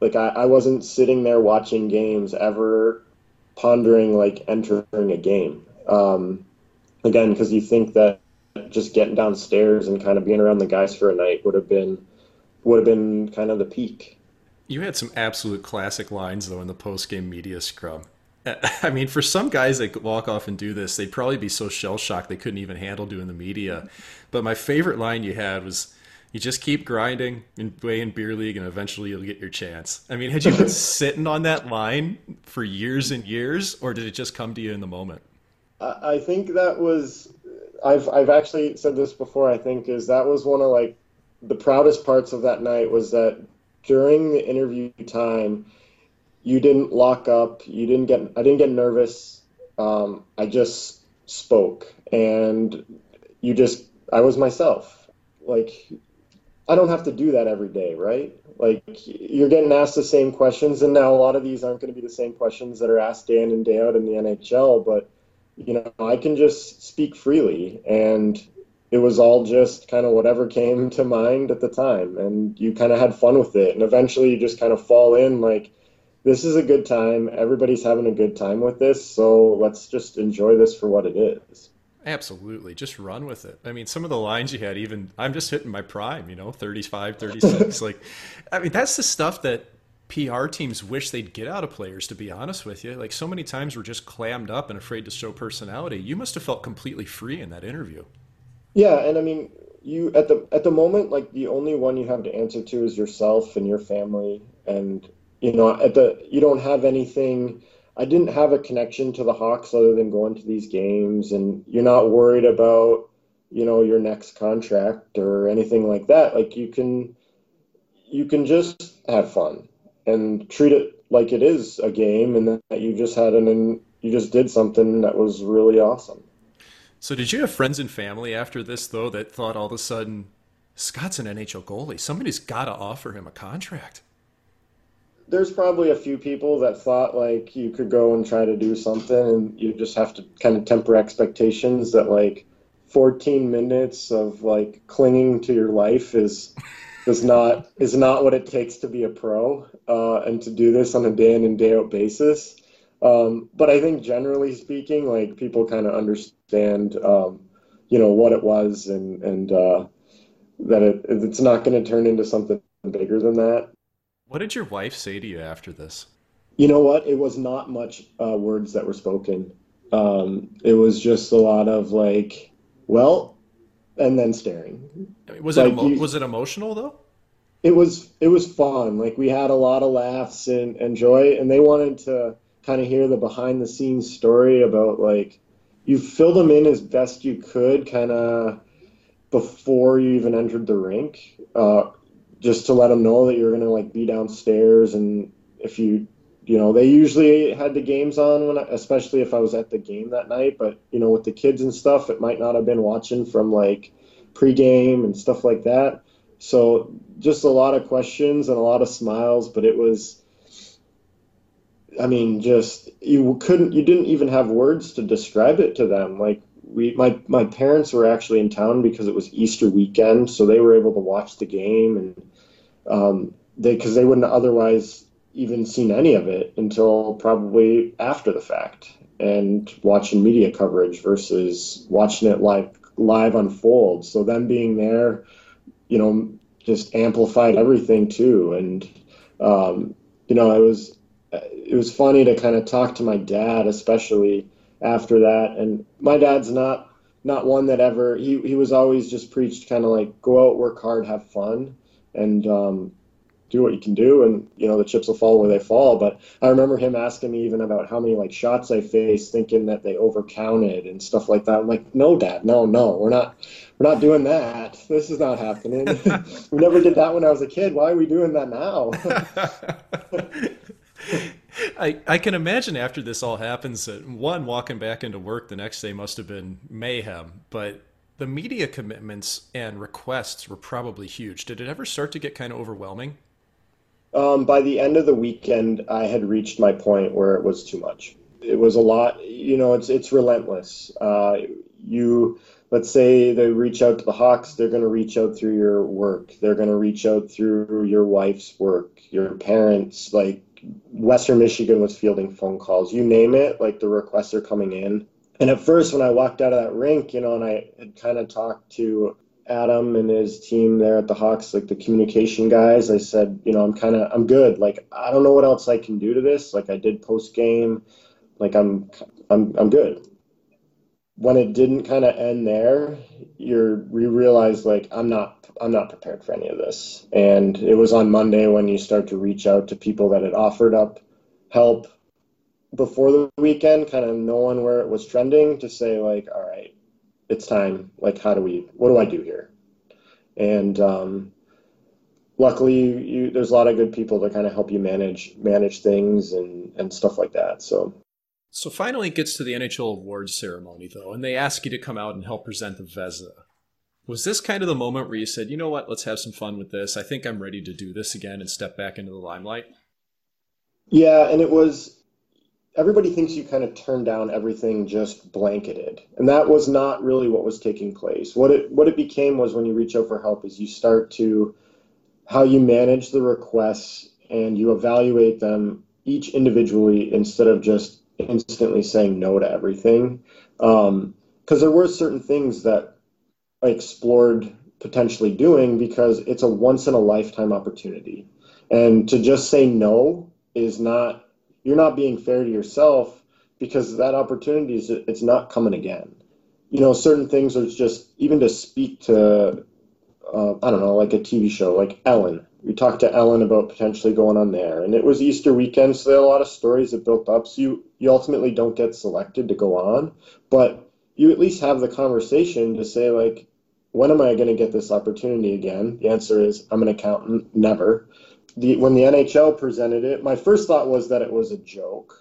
S3: Like I, I wasn't sitting there watching games ever pondering like entering a game. Um, again, because you think that just getting downstairs and kind of being around the guys for a night would have been would have been kind of the peak.
S2: You had some absolute classic lines though in the post game media scrum. I mean, for some guys that walk off and do this, they'd probably be so shell shocked they couldn't even handle doing the media. But my favorite line you had was, you just keep grinding and play in beer league and eventually you'll get your chance. I mean, had you been sitting on that line for years and years, or did it just come to you in the moment?
S3: I think that was. I've I've actually said this before. I think is that was one of like the proudest parts of that night was that during the interview time, you didn't lock up. You didn't get. I didn't get nervous. Um, I just spoke, and you just. I was myself. Like I don't have to do that every day, right? Like you're getting asked the same questions, and now a lot of these aren't going to be the same questions that are asked day in and day out in the NHL. But you know, I can just speak freely, and it was all just kind of whatever came to mind at the time, and you kind of had fun with it, and eventually you just kind of fall in like. This is a good time. Everybody's having a good time with this, so let's just enjoy this for what it is.
S2: Absolutely. Just run with it. I mean, some of the lines you had, even I'm just hitting my prime, you know, 35, 36. like, I mean, that's the stuff that PR teams wish they'd get out of players, to be honest with you. Like, so many times we're just clammed up and afraid to show personality. You must have felt completely free in that interview.
S3: Yeah. And I mean, you at the at the moment like the only one you have to answer to is yourself and your family and you know at the you don't have anything I didn't have a connection to the Hawks other than going to these games, and you're not worried about you know your next contract or anything like that. Like you can you can just have fun and treat it like it is a game, and that you just had an you just did something that was really awesome.
S2: So did you have friends and family after this though that thought all of a sudden Scott's an NHL goalie, somebody's got to offer him a contract?
S3: There's probably a few people that thought like you could go and try to do something and you just have to kind of temper expectations that like 14 minutes of like clinging to your life is is not is not what it takes to be a pro uh, and to do this on a day in and day out basis. Um, but I think generally speaking like people kind of understand um, you know what it was and and uh, that it, it's not going to turn into something bigger than that
S2: what did your wife say to you after this?
S3: You know what? It was not much uh, words that were spoken. Um, it was just a lot of like, well, and then staring.
S2: Was it emo- you, was it emotional though?
S3: It was it was fun. Like we had a lot of laughs and, and joy, and they wanted to kind of hear the behind the scenes story about like you filled them in as best you could, kind of before you even entered the rink. Uh, just to let them know that you're gonna like be downstairs and if you you know they usually had the games on when I, especially if I was at the game that night but you know with the kids and stuff it might not have been watching from like pregame and stuff like that. So just a lot of questions and a lot of smiles but it was I mean just you couldn't you didn't even have words to describe it to them. Like we my my parents were actually in town because it was Easter weekend, so they were able to watch the game and um, they because they wouldn't otherwise even seen any of it until probably after the fact and watching media coverage versus watching it like live unfold. So them being there, you know, just amplified everything too. And um, you know, it was it was funny to kind of talk to my dad, especially after that. And my dad's not not one that ever he he was always just preached kind of like go out, work hard, have fun and um, do what you can do, and you know the chips will fall where they fall. But I remember him asking me even about how many like shots I faced, thinking that they overcounted and stuff like that. I'm like, no, Dad, no, no, we're not, we're not doing that. This is not happening. we never did that when I was a kid. Why are we doing that now?
S2: I, I can imagine after this all happens that one walking back into work the next day must have been mayhem, but the media commitments and requests were probably huge. Did it ever start to get kind of overwhelming?
S3: Um, by the end of the weekend, I had reached my point where it was too much. It was a lot. You know, it's it's relentless. Uh, you let's say they reach out to the Hawks, they're going to reach out through your work. They're going to reach out through your wife's work, your parents. Like Western Michigan was fielding phone calls. You name it. Like the requests are coming in and at first when I walked out of that rink, you know, and I had kind of talked to Adam and his team there at the Hawks, like the communication guys, I said, you know, I'm kind of, I'm good. Like, I don't know what else I can do to this. Like I did post game, like I'm, I'm, I'm good. When it didn't kind of end there, you're, you realize like, I'm not, I'm not prepared for any of this. And it was on Monday when you start to reach out to people that had offered up help before the weekend, kind of knowing where it was trending to say like, all right, it's time. Like, how do we? What do I do here? And um, luckily, you, there's a lot of good people to kind of help you manage manage things and and stuff like that. So.
S2: So finally, it gets to the NHL awards ceremony though, and they ask you to come out and help present the Vezina. Was this kind of the moment where you said, you know what, let's have some fun with this? I think I'm ready to do this again and step back into the limelight?
S3: Yeah, and it was everybody thinks you kind of turn down everything just blanketed. And that was not really what was taking place. What it what it became was when you reach out for help is you start to how you manage the requests and you evaluate them each individually instead of just instantly saying no to everything. Because um, there were certain things that I explored potentially doing because it's a once in a lifetime opportunity. And to just say no is not, you're not being fair to yourself because that opportunity is, it's not coming again. You know, certain things are just, even to speak to, uh, I don't know, like a TV show, like Ellen, we talked to Ellen about potentially going on there, and it was Easter weekend, so there are a lot of stories that built up. So you you ultimately don't get selected to go on, but you at least have the conversation to say like, when am I going to get this opportunity again? The answer is I'm an accountant, never. The when the NHL presented it, my first thought was that it was a joke.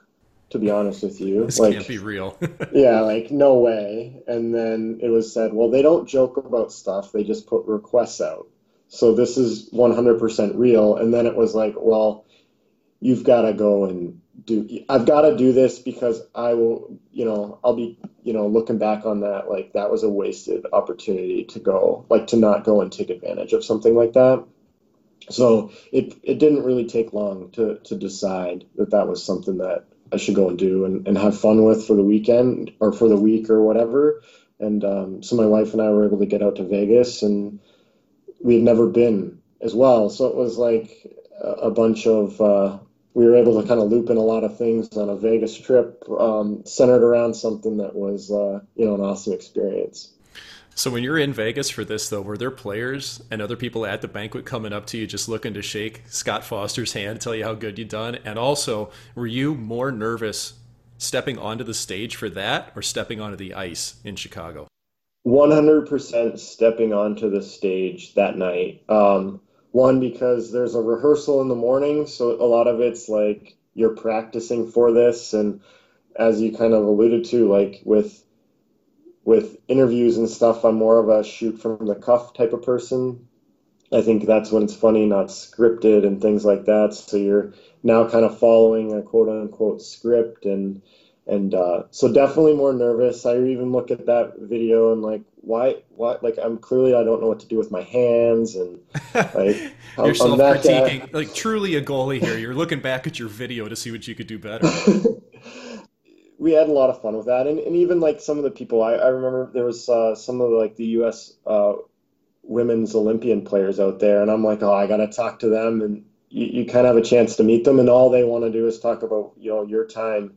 S3: To be honest with you,
S2: this
S3: like,
S2: can't be real.
S3: yeah, like no way. And then it was said, well, they don't joke about stuff; they just put requests out so this is 100% real and then it was like well you've got to go and do i've got to do this because i will you know i'll be you know looking back on that like that was a wasted opportunity to go like to not go and take advantage of something like that so it it didn't really take long to to decide that that was something that i should go and do and, and have fun with for the weekend or for the week or whatever and um, so my wife and i were able to get out to vegas and we had never been as well. So it was like a bunch of uh, we were able to kind of loop in a lot of things on a Vegas trip um, centered around something that was uh, you know an awesome experience.
S2: So when you're in Vegas for this though, were there players and other people at the banquet coming up to you just looking to shake Scott Foster's hand, tell you how good you done? And also, were you more nervous stepping onto the stage for that or stepping onto the ice in Chicago?
S3: 100% stepping onto the stage that night. Um, one, because there's a rehearsal in the morning, so a lot of it's like you're practicing for this. And as you kind of alluded to, like with with interviews and stuff, I'm more of a shoot from the cuff type of person. I think that's when it's funny, not scripted and things like that. So you're now kind of following a quote unquote script and and uh, so definitely more nervous. I even look at that video and like, why, what? Like, I'm clearly I don't know what to do with my hands and like
S2: you're self critiquing. Like, truly a goalie here. You're looking back at your video to see what you could do better.
S3: we had a lot of fun with that, and, and even like some of the people. I, I remember there was uh, some of the, like the U.S. Uh, women's Olympian players out there, and I'm like, oh, I got to talk to them, and you, you kind of have a chance to meet them, and all they want to do is talk about you know your time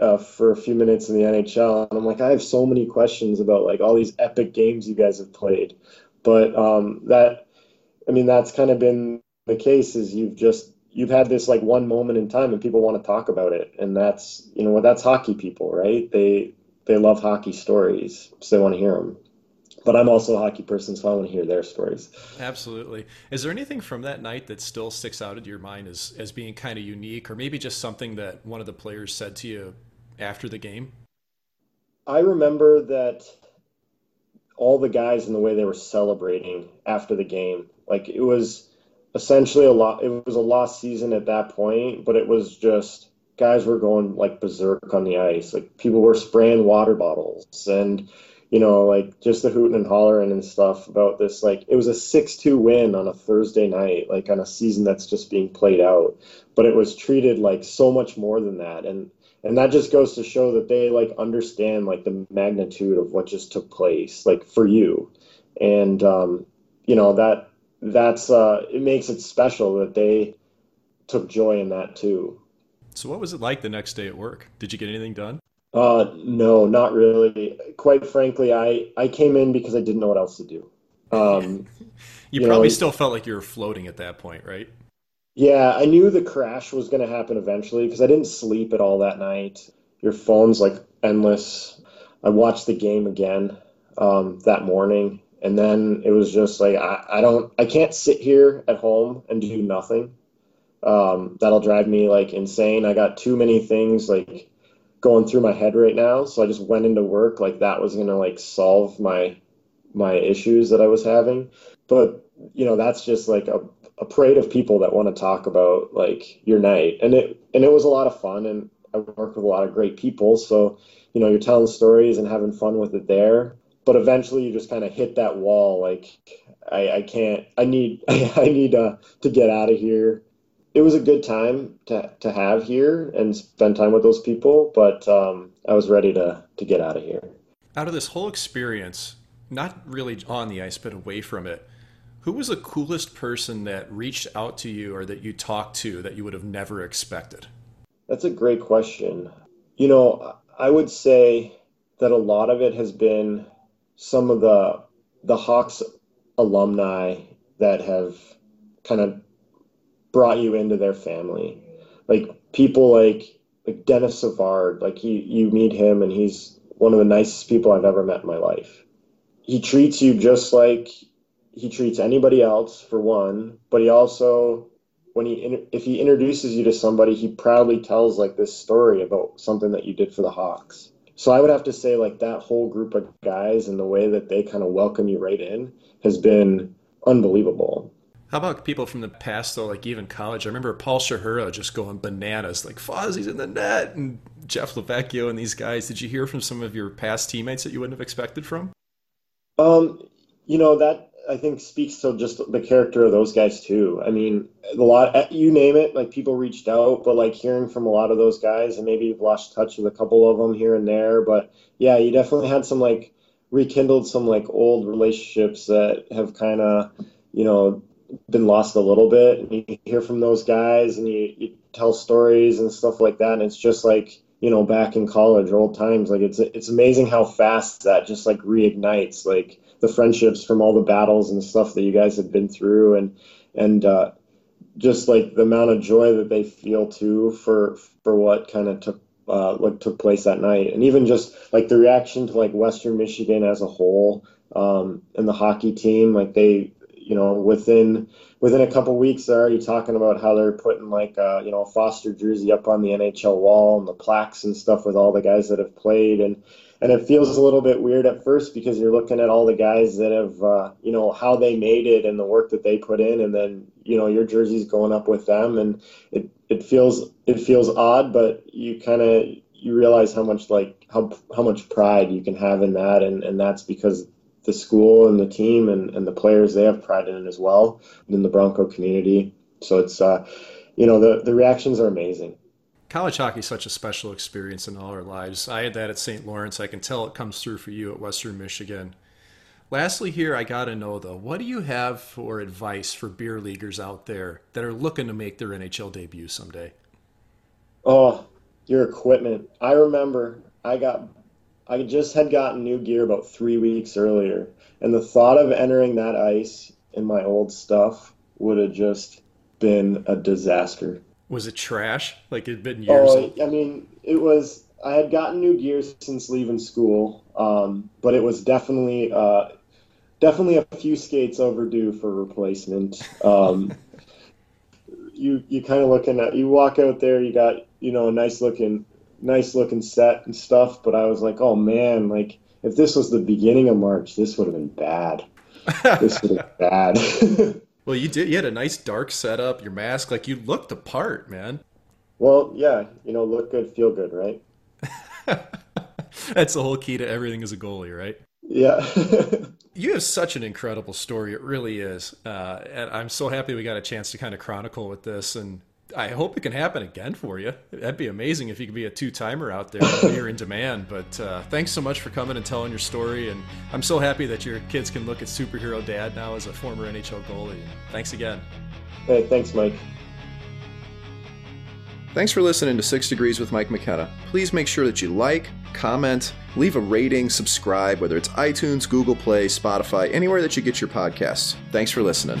S3: uh, for a few minutes in the NHL, and I'm like, I have so many questions about like all these epic games you guys have played, but um, that, I mean, that's kind of been the case. Is you've just you've had this like one moment in time, and people want to talk about it, and that's you know that's hockey people, right? They they love hockey stories, so they want to hear them. But I'm also a hockey person, so I want to hear their stories.
S2: Absolutely. Is there anything from that night that still sticks out in your mind as, as being kind of unique, or maybe just something that one of the players said to you after the game?
S3: I remember that all the guys and the way they were celebrating after the game, like it was essentially a lot. It was a lost season at that point, but it was just guys were going like berserk on the ice. Like people were spraying water bottles and you know, like just the hooting and hollering and stuff about this. Like it was a six-two win on a Thursday night, like on a season that's just being played out. But it was treated like so much more than that, and and that just goes to show that they like understand like the magnitude of what just took place, like for you, and um, you know that that's uh, it makes it special that they took joy in that too.
S2: So, what was it like the next day at work? Did you get anything done?
S3: Uh, no, not really. Quite frankly, I, I came in because I didn't know what else to do. Um,
S2: you, you, probably know, still felt like you were floating at that point, right?
S3: Yeah, I knew the crash was going to happen eventually because I didn't sleep at all that night. Your phone's like endless. I watched the game again um, that morning, and then it was just like I, I don't, I can't sit here at home and do nothing. Um, that'll drive me like insane. I got too many things like going through my head right now. So I just went into work like that was gonna like solve my my issues that I was having. But you know, that's just like a, a parade of people that want to talk about like your night, and it and it was a lot of fun, and I worked with a lot of great people. So you know, you're telling stories and having fun with it there. But eventually, you just kind of hit that wall. Like, I, I can't. I need. I need uh, to get out of here it was a good time to, to have here and spend time with those people, but um, I was ready to, to get out of here.
S2: Out of this whole experience, not really on the ice, but away from it, who was the coolest person that reached out to you or that you talked to that you would have never expected?
S3: That's a great question. You know, I would say that a lot of it has been some of the the Hawks alumni that have kind of brought you into their family. Like people like like Denis Savard, like he you meet him and he's one of the nicest people I've ever met in my life. He treats you just like he treats anybody else for one, but he also when he if he introduces you to somebody, he proudly tells like this story about something that you did for the Hawks. So I would have to say like that whole group of guys and the way that they kind of welcome you right in has been unbelievable.
S2: How about people from the past though, like even college? I remember Paul Shahura just going bananas, like Fozzie's in the net, and Jeff Lavecchio and these guys. Did you hear from some of your past teammates that you wouldn't have expected from?
S3: Um, you know that I think speaks to just the character of those guys too. I mean, a lot you name it, like people reached out, but like hearing from a lot of those guys, and maybe you've lost touch with a couple of them here and there, but yeah, you definitely had some like rekindled some like old relationships that have kind of you know been lost a little bit. And you hear from those guys and you, you tell stories and stuff like that. And it's just like, you know, back in college, old times. Like it's it's amazing how fast that just like reignites like the friendships from all the battles and the stuff that you guys have been through and and uh, just like the amount of joy that they feel too for for what kind of took uh, what took place that night, and even just like the reaction to like Western Michigan as a whole um, and the hockey team, like they you know, within within a couple weeks, they're already talking about how they're putting like uh, you know Foster jersey up on the NHL wall and the plaques and stuff with all the guys that have played, and and it feels a little bit weird at first because you're looking at all the guys that have uh, you know how they made it and the work that they put in, and then you know your jersey's going up with them, and it it feels it feels odd, but you kind of you realize how much like how how much pride you can have in that, and and that's because the school and the team and, and the players they have pride in it as well in the Bronco community. So it's uh, you know the the reactions are amazing.
S2: College hockey is such a special experience in all our lives. I had that at St. Lawrence. I can tell it comes through for you at Western Michigan. Lastly, here I got to know though, what do you have for advice for beer leaguers out there that are looking to make their NHL debut someday?
S3: Oh, your equipment. I remember I got I just had gotten new gear about three weeks earlier, and the thought of entering that ice in my old stuff would have just been a disaster.
S2: Was it trash? Like it'd been years?
S3: Oh, I mean, it was. I had gotten new gears since leaving school, um, but it was definitely, uh, definitely a few skates overdue for replacement. Um, you you kind of looking at you walk out there, you got you know a nice looking nice looking set and stuff, but I was like, oh man, like if this was the beginning of March, this would have been bad. this would have been bad.
S2: well, you did. You had a nice dark setup. Your mask, like you looked the part, man.
S3: Well, yeah, you know, look good, feel good, right?
S2: That's the whole key to everything as a goalie, right?
S3: Yeah.
S2: you have such an incredible story. It really is. Uh, and I'm so happy we got a chance to kind of chronicle with this. And I hope it can happen again for you. That'd be amazing if you could be a two timer out there. You're in demand. But uh, thanks so much for coming and telling your story. And I'm so happy that your kids can look at superhero dad now as a former NHL goalie. Thanks again.
S3: Hey, thanks, Mike.
S2: Thanks for listening to Six Degrees with Mike McKenna. Please make sure that you like, comment, leave a rating, subscribe, whether it's iTunes, Google Play, Spotify, anywhere that you get your podcasts. Thanks for listening.